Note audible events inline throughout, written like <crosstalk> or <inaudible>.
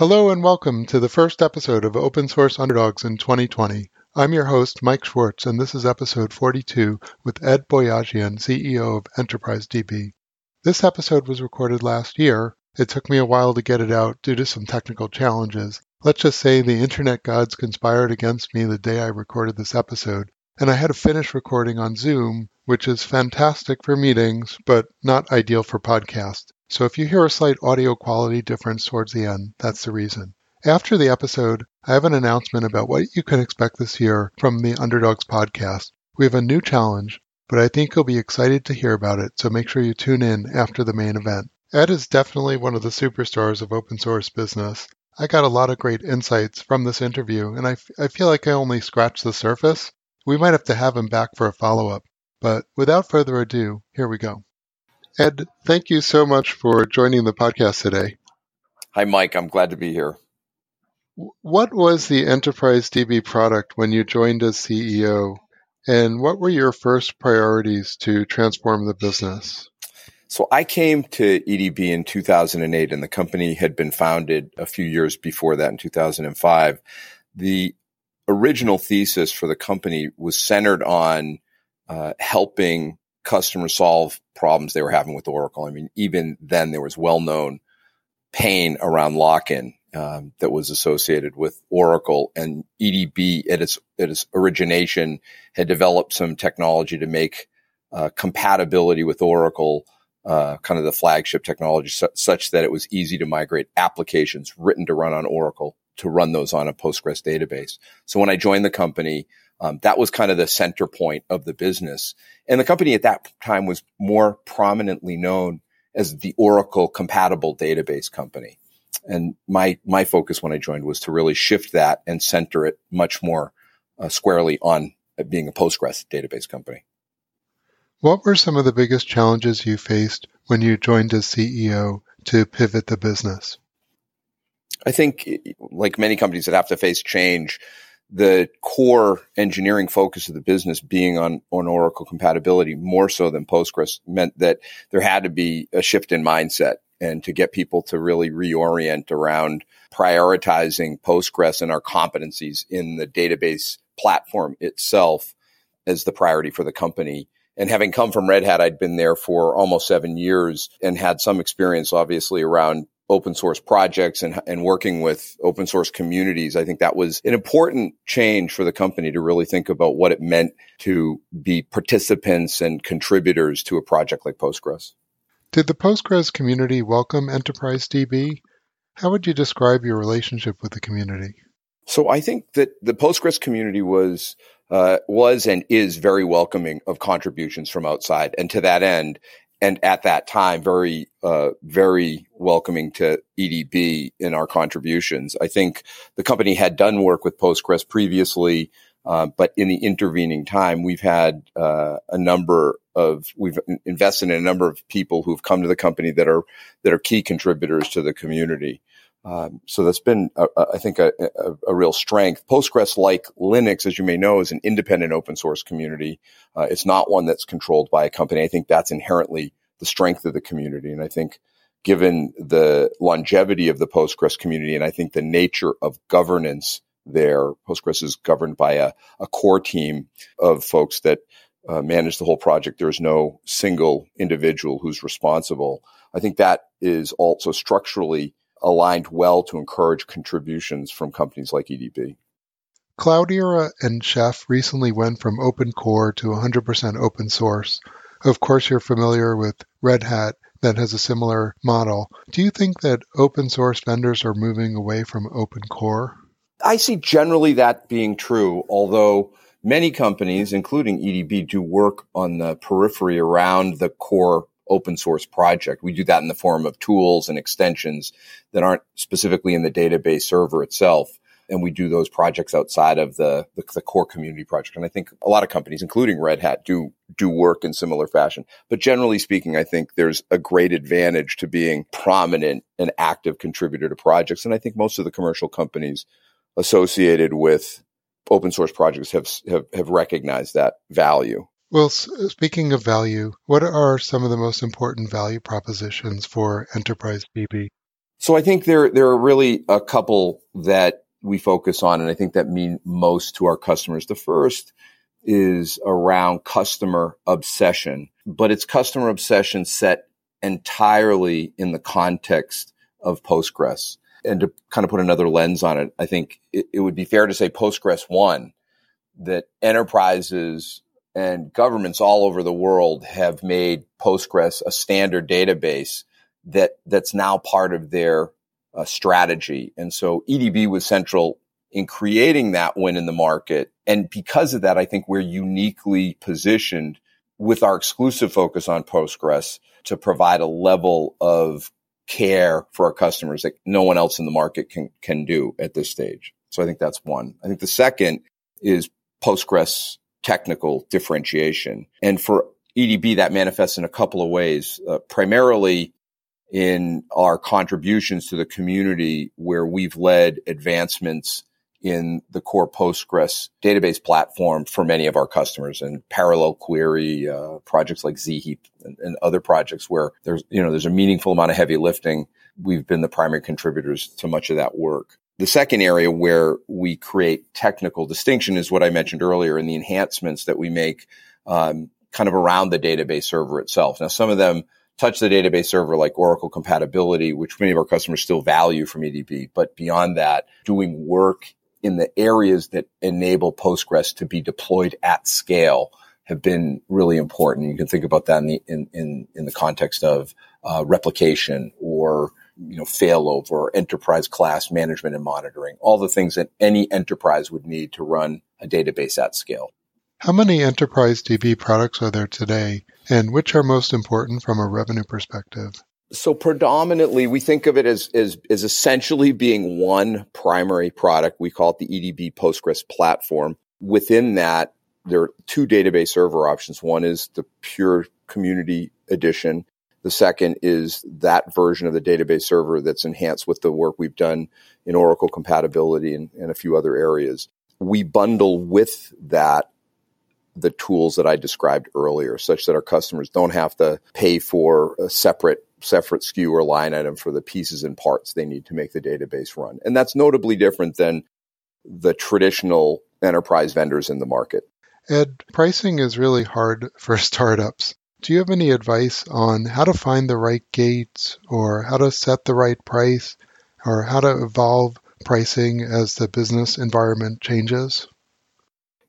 Hello and welcome to the first episode of Open Source Underdogs in 2020. I'm your host, Mike Schwartz, and this is episode 42 with Ed Boyajian, CEO of Enterprise DB. This episode was recorded last year. It took me a while to get it out due to some technical challenges. Let's just say the internet gods conspired against me the day I recorded this episode, and I had to finish recording on Zoom, which is fantastic for meetings, but not ideal for podcasts. So if you hear a slight audio quality difference towards the end, that's the reason. After the episode, I have an announcement about what you can expect this year from the Underdogs podcast. We have a new challenge, but I think you'll be excited to hear about it, so make sure you tune in after the main event. Ed is definitely one of the superstars of open source business. I got a lot of great insights from this interview, and I, f- I feel like I only scratched the surface. We might have to have him back for a follow up. But without further ado, here we go. Ed, thank you so much for joining the podcast today. Hi, Mike. I'm glad to be here. What was the Enterprise DB product when you joined as CEO, and what were your first priorities to transform the business? So I came to EDB in 2008, and the company had been founded a few years before that in 2005. The original thesis for the company was centered on uh, helping customers solve problems they were having with Oracle. I mean, even then, there was well known pain around lock in um, that was associated with Oracle and EDB at its at its origination had developed some technology to make uh, compatibility with Oracle uh, kind of the flagship technology su- such that it was easy to migrate applications written to run on Oracle to run those on a Postgres database. So when I joined the company, um, that was kind of the center point of the business, and the company at that time was more prominently known as the Oracle compatible database company. And my my focus when I joined was to really shift that and center it much more uh, squarely on being a Postgres database company. What were some of the biggest challenges you faced when you joined as CEO to pivot the business? I think, like many companies that have to face change, the core engineering focus of the business being on, on Oracle compatibility more so than Postgres meant that there had to be a shift in mindset and to get people to really reorient around prioritizing Postgres and our competencies in the database platform itself as the priority for the company. And having come from Red Hat, I'd been there for almost seven years and had some experience, obviously, around open source projects and, and working with open source communities. I think that was an important change for the company to really think about what it meant to be participants and contributors to a project like Postgres. Did the Postgres community welcome Enterprise DB? How would you describe your relationship with the community? So I think that the Postgres community was uh, was and is very welcoming of contributions from outside, and to that end, and at that time, very uh, very welcoming to EDB in our contributions. I think the company had done work with Postgres previously. Uh, but in the intervening time, we've had uh, a number of we've invested in a number of people who've come to the company that are that are key contributors to the community. Um, so that's been, I think, a, a, real strength. Postgres, like Linux, as you may know, is an independent open source community. Uh, it's not one that's controlled by a company. I think that's inherently the strength of the community, and I think given the longevity of the Postgres community, and I think the nature of governance there. Postgres is governed by a, a core team of folks that uh, manage the whole project. There's no single individual who's responsible. I think that is also structurally aligned well to encourage contributions from companies like EDB. Cloudera and Chef recently went from open core to 100% open source. Of course, you're familiar with Red Hat that has a similar model. Do you think that open source vendors are moving away from open core? I see generally that being true, although many companies, including EDB, do work on the periphery around the core open source project. We do that in the form of tools and extensions that aren't specifically in the database server itself. And we do those projects outside of the, the, the core community project. And I think a lot of companies, including Red Hat, do do work in similar fashion. But generally speaking, I think there's a great advantage to being prominent and active contributor to projects. And I think most of the commercial companies associated with open source projects have, have, have recognized that value. Well, speaking of value, what are some of the most important value propositions for Enterprise DB? So I think there there are really a couple that we focus on, and I think that mean most to our customers. The first is around customer obsession, but it's customer obsession set entirely in the context of Postgres. And to kind of put another lens on it, I think it, it would be fair to say Postgres one that enterprises and governments all over the world have made Postgres a standard database that that's now part of their uh, strategy. And so EDB was central in creating that win in the market. And because of that, I think we're uniquely positioned with our exclusive focus on Postgres to provide a level of care for our customers that no one else in the market can, can do at this stage. So I think that's one. I think the second is Postgres technical differentiation. And for EDB, that manifests in a couple of ways, uh, primarily in our contributions to the community where we've led advancements in the core Postgres database platform for many of our customers and parallel query uh, projects like zheap and, and, other projects where there's you know there's a meaningful amount of heavy lifting. We've been the primary contributors to much of that work. The second area where we create technical distinction is what I mentioned earlier in the enhancements that we make um, kind of around the database server itself. Now, some of them touch the database server like Oracle compatibility, which many of our customers still value from EDB. But beyond that, doing work in the areas that enable Postgres to be deployed at scale have been really important. You can think about that in the, in, in, in the context of uh, replication or you know failover enterprise class management and monitoring, all the things that any enterprise would need to run a database at scale. How many enterprise DB products are there today, and which are most important from a revenue perspective? So predominantly, we think of it as, as, as essentially being one primary product. We call it the EDB Postgres platform. Within that, there are two database server options. One is the pure community edition. The second is that version of the database server that's enhanced with the work we've done in Oracle compatibility and, and a few other areas. We bundle with that the tools that I described earlier, such that our customers don't have to pay for a separate separate SKU or line item for the pieces and parts they need to make the database run. And that's notably different than the traditional enterprise vendors in the market. Ed, pricing is really hard for <laughs> startups. Do you have any advice on how to find the right gates or how to set the right price or how to evolve pricing as the business environment changes?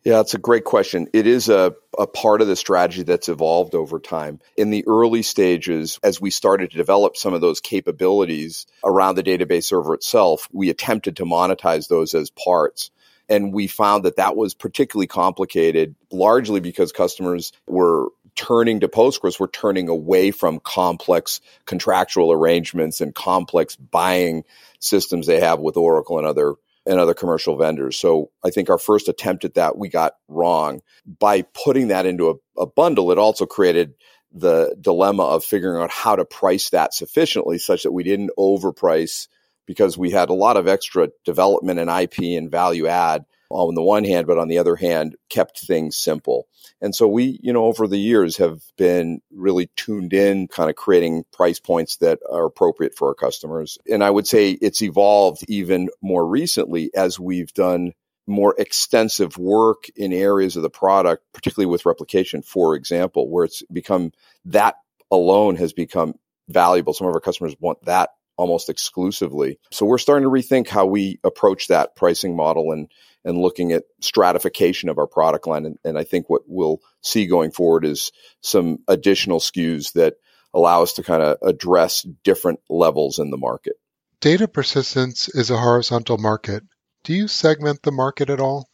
Yeah, it's a great question. It is a, a part of the strategy that's evolved over time. In the early stages, as we started to develop some of those capabilities around the database server itself, we attempted to monetize those as parts. And we found that that was particularly complicated, largely because customers were turning to Postgres, we're turning away from complex contractual arrangements and complex buying systems they have with Oracle and other and other commercial vendors. So I think our first attempt at that we got wrong. By putting that into a, a, bundle, it also created the dilemma of figuring out how to price that sufficiently such that we didn't overprice because we had a lot of extra development and IP and value add on the one hand, but on the other hand, kept things simple. And so we, you know, over the years have been really tuned in, kind of creating price points that are appropriate for our customers. And I would say it's evolved even more recently as we've done more extensive work in areas of the product, particularly with replication, for example, where it's become that alone has become valuable. Some of our customers want that almost exclusively. So we're starting to rethink how we approach that pricing model and and looking at stratification of our product line. And, and I think what we'll see going forward is some additional SKUs that allow us to kind of address different levels in the market. Data persistence is a horizontal market. Do you segment the market at all?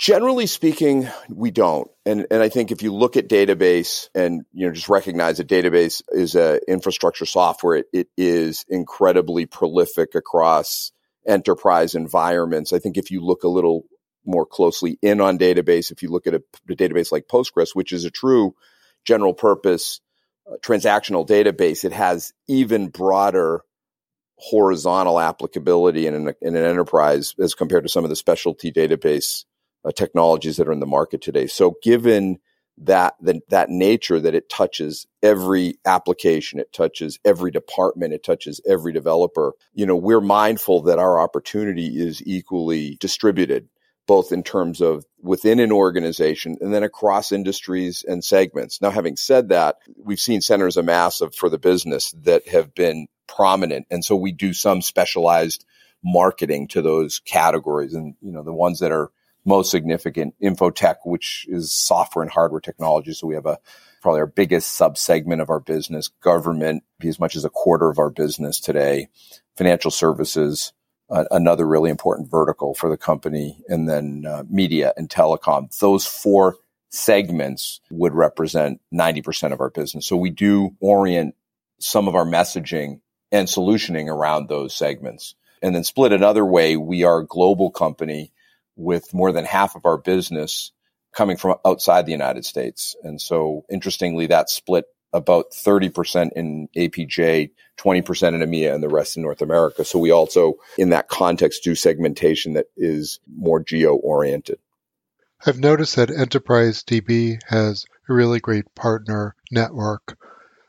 Generally speaking, we don't. And and I think if you look at database and you know just recognize that database is a infrastructure software, it, it is incredibly prolific across enterprise environments. I think if you look a little more closely in on database, if you look at a, a database like Postgres, which is a true general purpose uh, transactional database, it has even broader horizontal applicability in an, in an enterprise as compared to some of the specialty database uh, technologies that are in the market today. So given that, that, that nature that it touches every application. It touches every department. It touches every developer. You know, we're mindful that our opportunity is equally distributed both in terms of within an organization and then across industries and segments. Now, having said that, we've seen centers of mass of, for the business that have been prominent. And so we do some specialized marketing to those categories and, you know, the ones that are most significant, infotech, which is software and hardware technology. So we have a probably our biggest subsegment of our business, government, be as much as a quarter of our business today, financial services, another really important vertical for the company, and then uh, media and telecom. Those four segments would represent 90% of our business. So we do orient some of our messaging and solutioning around those segments. And then split another way, we are a global company with more than half of our business coming from outside the United States. And so interestingly, that split about 30% in APJ, 20% in EMEA, and the rest in North America. So we also, in that context, do segmentation that is more geo oriented. I've noticed that Enterprise DB has a really great partner network.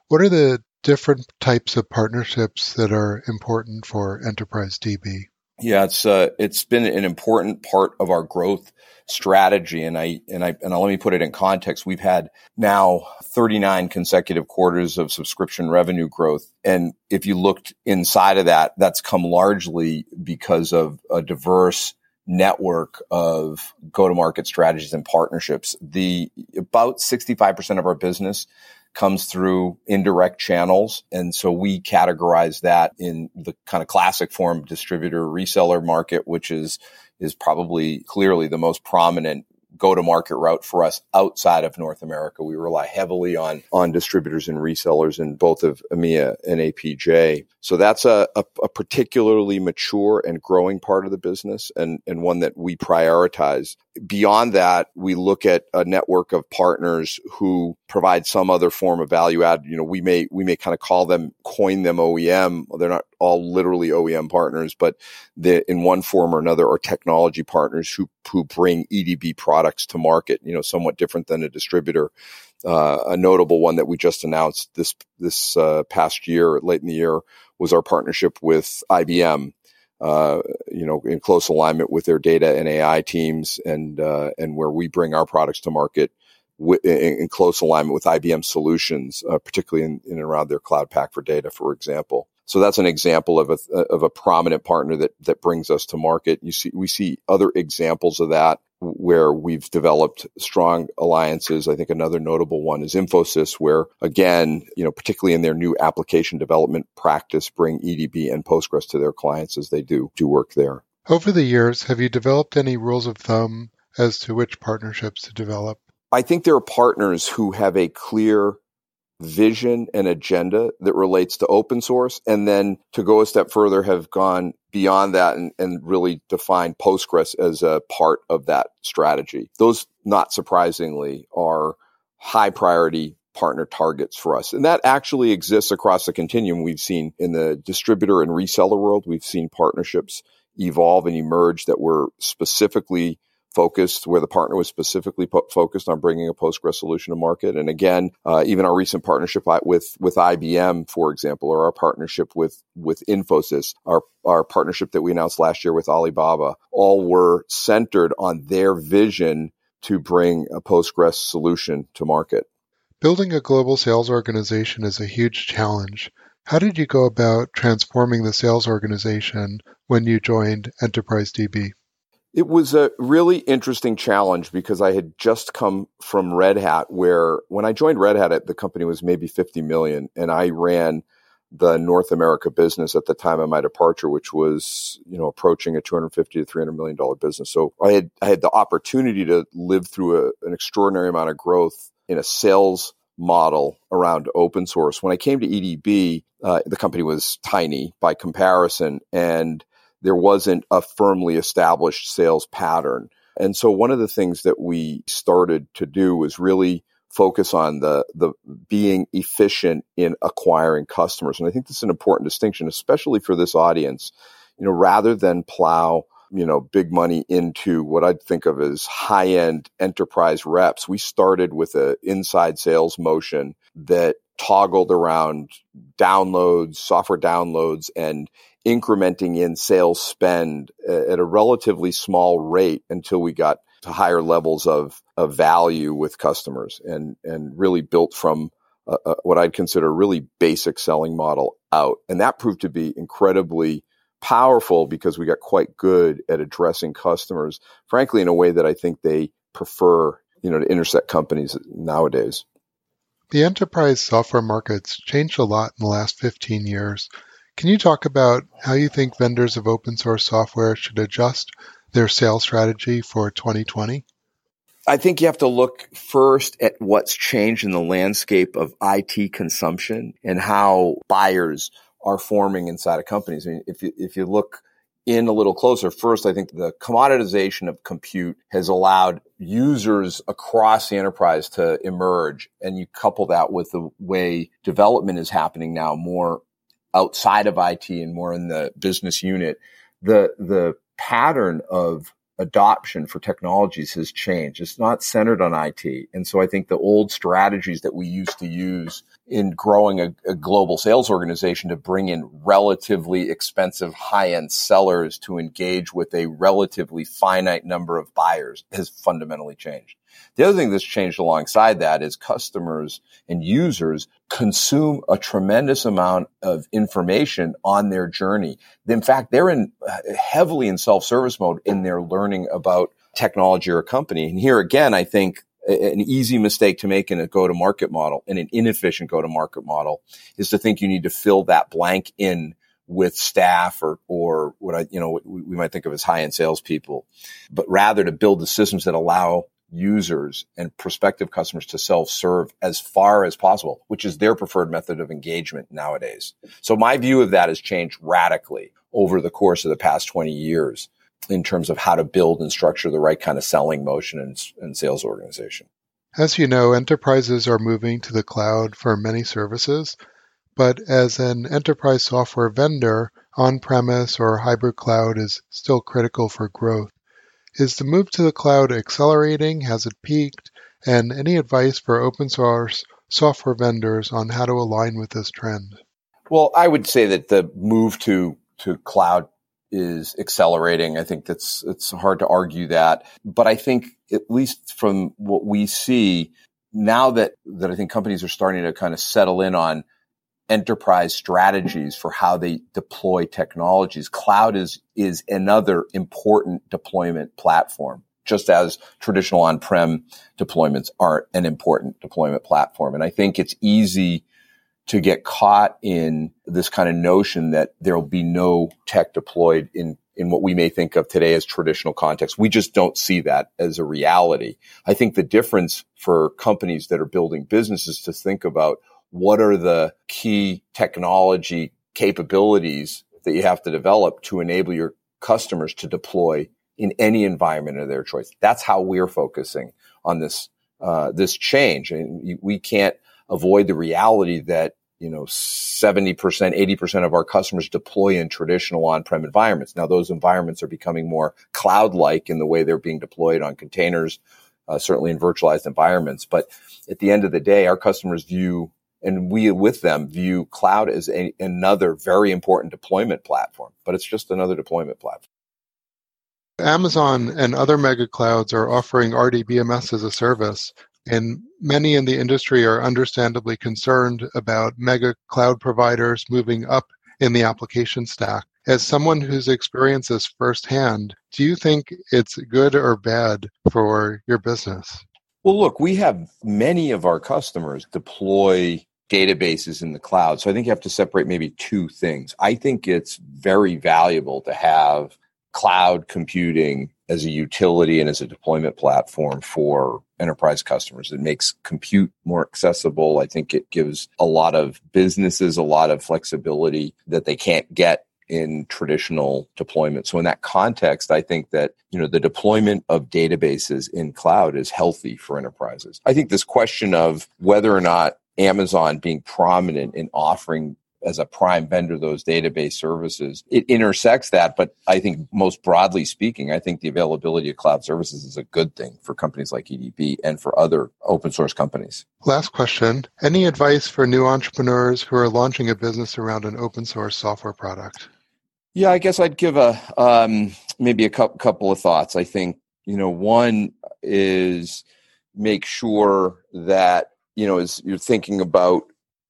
What are the different types of partnerships that are important for Enterprise DB? Yeah, it's uh, it's been an important part of our growth strategy, and I and I and let me put it in context. We've had now 39 consecutive quarters of subscription revenue growth, and if you looked inside of that, that's come largely because of a diverse network of go-to-market strategies and partnerships. The about 65% of our business comes through indirect channels. And so we categorize that in the kind of classic form distributor reseller market, which is, is probably clearly the most prominent go to market route for us outside of North America. We rely heavily on, on distributors and resellers in both of EMEA and APJ. So that's a, a, a, particularly mature and growing part of the business and, and one that we prioritize. Beyond that, we look at a network of partners who provide some other form of value add. You know, we may, we may kind of call them, coin them OEM. They're not all literally OEM partners, but in one form or another are technology partners who, who bring EDB products to market, you know, somewhat different than a distributor. Uh, a notable one that we just announced this this uh, past year, late in the year, was our partnership with IBM. Uh, you know, in close alignment with their data and AI teams, and uh, and where we bring our products to market w- in, in, close alignment with IBM solutions, uh, particularly in, in and around their Cloud Pak for Data, for example. So that's an example of a of a prominent partner that that brings us to market. You see, we see other examples of that where we've developed strong alliances. I think another notable one is Infosys, where again, you know, particularly in their new application development practice, bring EDB and Postgres to their clients as they do do work there. Over the years, have you developed any rules of thumb as to which partnerships to develop? I think there are partners who have a clear vision and agenda that relates to open source. And then to go a step further, have gone beyond that and, and really define Postgres as a part of that strategy. Those, not surprisingly, are high priority partner targets for us. And that actually exists across the continuum. We've seen in the distributor and reseller world, we've seen partnerships evolve and emerge that were specifically focused, where the partner was specifically focused on bringing a Postgres solution to market. And again, uh, even our recent partnership with with IBM, for example, or our partnership with with Infosys, our our partnership that we announced last year with Alibaba, all were centered on their vision to bring a Postgres solution to market. Building a global sales organization is a huge challenge. How did you go about transforming the sales organization when you joined Enterprise DB? It was a really interesting challenge because I had just come from Red Hat, where when I joined Red Hat, the company was maybe 50 million, and I ran the North America business at the time of my departure, which was you know approaching a 250 to 300 million dollar business. So I had I had the opportunity to live through a, an extraordinary amount of growth in a sales model around open source. When I came to EDB, uh, the company was tiny by comparison, and there wasn't a firmly established sales pattern. And so one of the things that we started to do was really focus on the the being efficient in acquiring customers. And I think this is an important distinction, especially for this audience. You know, rather than plow you know, big money into what I'd think of as high end enterprise reps. We started with an inside sales motion that toggled around downloads, software downloads, and incrementing in sales spend eh, at a relatively small rate until we got to higher levels of, of value with customers and, and really built from a, a, what I'd consider a really basic selling model out. And that proved to be incredibly powerful because we got quite good at addressing customers, frankly, in a way that I think they prefer, you know, to intersect companies nowadays. The enterprise software market's changed a lot in the last 15 years. Can you talk about how you think vendors of open source software should adjust their sales strategy for 2020? I think you have to look first at what's changed in the landscape of IT consumption and how buyers are forming inside of companies. I mean, if you, if you look in a little closer, first, I think the commoditization of compute has allowed users across the enterprise to emerge. And you couple that with the way development is happening now more outside of IT and more in the business unit. The, the pattern of adoption for technologies has changed. It's not centered on IT. And so I think the old strategies that we used to use in growing a, a global sales organization to bring in relatively expensive high end sellers to engage with a relatively finite number of buyers has fundamentally changed. The other thing that's changed alongside that is customers and users consume a tremendous amount of information on their journey. In fact, they're in uh, heavily in self-service mode in their learning about technology or a company. And here again, I think an easy mistake to make in a go-to-market model and an inefficient go-to-market model is to think you need to fill that blank in with staff or, or what I, you know, we, might think of as high-end salespeople, but rather to build the systems that allow users and prospective customers to self-serve as far as possible, which is their preferred method of engagement nowadays. So my view of that has changed radically over the course of the past 20 years in terms of how to build and structure the right kind of selling motion and, and sales organization. As you know, enterprises are moving to the cloud for many services, but as an enterprise software vendor, on-premise or hybrid cloud is still critical for growth. Is the move to the cloud accelerating? Has it peaked? And any advice for open source software vendors on how to align with this trend? Well, I would say that the move to to cloud is accelerating. I think that's it's hard to argue that, but I think at least from what we see now that that I think companies are starting to kind of settle in on enterprise strategies for how they deploy technologies. Cloud is, is another important deployment platform, just as traditional on-prem deployments are an important deployment platform. And I think it's easy to get caught in this kind of notion that there'll be no tech deployed in in what we may think of today as traditional context. We just don't see that as a reality. I think the difference for companies that are building businesses to think about what are the key technology capabilities that you have to develop to enable your customers to deploy in any environment of their choice. That's how we're focusing on this uh, this change, and we can't avoid the reality that you know 70% 80% of our customers deploy in traditional on-prem environments. Now those environments are becoming more cloud-like in the way they're being deployed on containers uh, certainly in virtualized environments. But at the end of the day our customers view and we with them view cloud as a, another very important deployment platform, but it's just another deployment platform. Amazon and other mega clouds are offering RDBMS as a service, and many in the industry are understandably concerned about mega cloud providers moving up in the application stack. As someone who's experienced this firsthand, do you think it's good or bad for your business? Well, look, we have many of our customers deploy databases in the cloud. So I think you have to separate maybe two things. I think it's very valuable to have cloud computing as a utility and as a deployment platform for enterprise customers. It makes compute more accessible. I think it gives a lot of businesses a lot of flexibility that they can't get in traditional deployment. So in that context, I think that, you know, the deployment of databases in cloud is healthy for enterprises. I think this question of whether or not Amazon being prominent in offering as a prime vendor those database services. It intersects that, but I think most broadly speaking, I think the availability of cloud services is a good thing for companies like EDB and for other open source companies. Last question. Any advice for new entrepreneurs who are launching a business around an open source software product? Yeah, I guess I'd give a um, maybe a couple of thoughts. I think you know one is make sure that you know as you're thinking about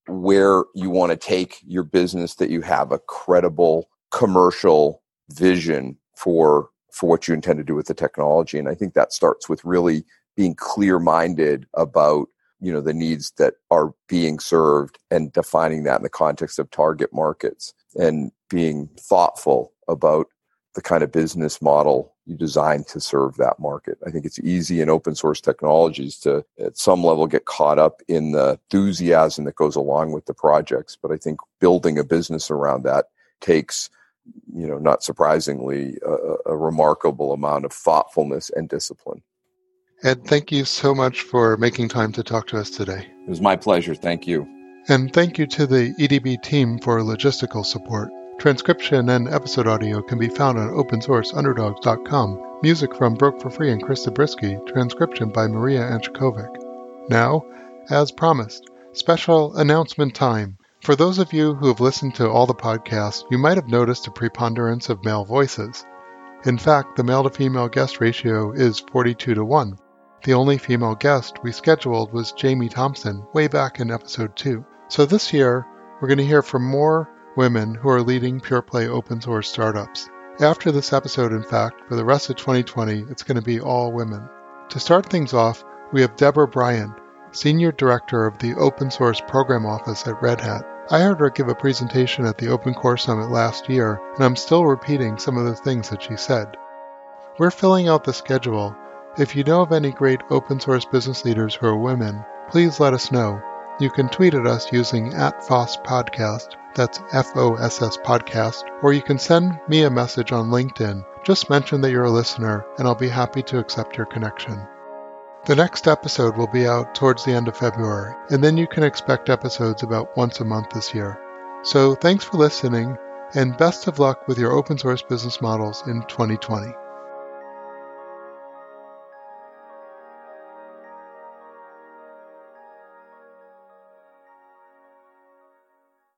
where you want to take your business that you have a credible commercial vision for for what you intend to do with the technology. And i think that starts with really being clear minded about you know the needs that are being served and defining that in the context of target markets and being thoughtful about the kind of business model you design to serve that market. I think it's easy in open source technologies to, at some level, get caught up in the enthusiasm that goes along with the projects. But I think building a business around that takes, you know, not surprisingly, a, a remarkable amount of thoughtfulness and discipline. Ed, thank you so much for making time to talk to us today. It was my pleasure. Thank you. And thank you to the EDB team for logistical support. Transcription and episode audio can be found on opensourceunderdogs.com. Music from Broke for Free and Chris Zabriskie. Transcription by Maria Anchikovic. Now, as promised, special announcement time. For those of you who have listened to all the podcasts, you might have noticed a preponderance of male voices. In fact, the male to female guest ratio is 42 to 1. The only female guest we scheduled was Jamie Thompson way back in episode 2. So this year, we're going to hear from more women who are leading pure play open source startups. After this episode, in fact, for the rest of 2020, it's going to be all women. To start things off, we have Deborah Bryant, Senior Director of the Open Source Program Office at Red Hat. I heard her give a presentation at the Open Core Summit last year, and I'm still repeating some of the things that she said. We're filling out the schedule. If you know of any great open source business leaders who are women, please let us know. You can tweet at us using at FOSS Podcast that's FOSS Podcast, or you can send me a message on LinkedIn. Just mention that you're a listener, and I'll be happy to accept your connection. The next episode will be out towards the end of February, and then you can expect episodes about once a month this year. So thanks for listening, and best of luck with your open source business models in 2020.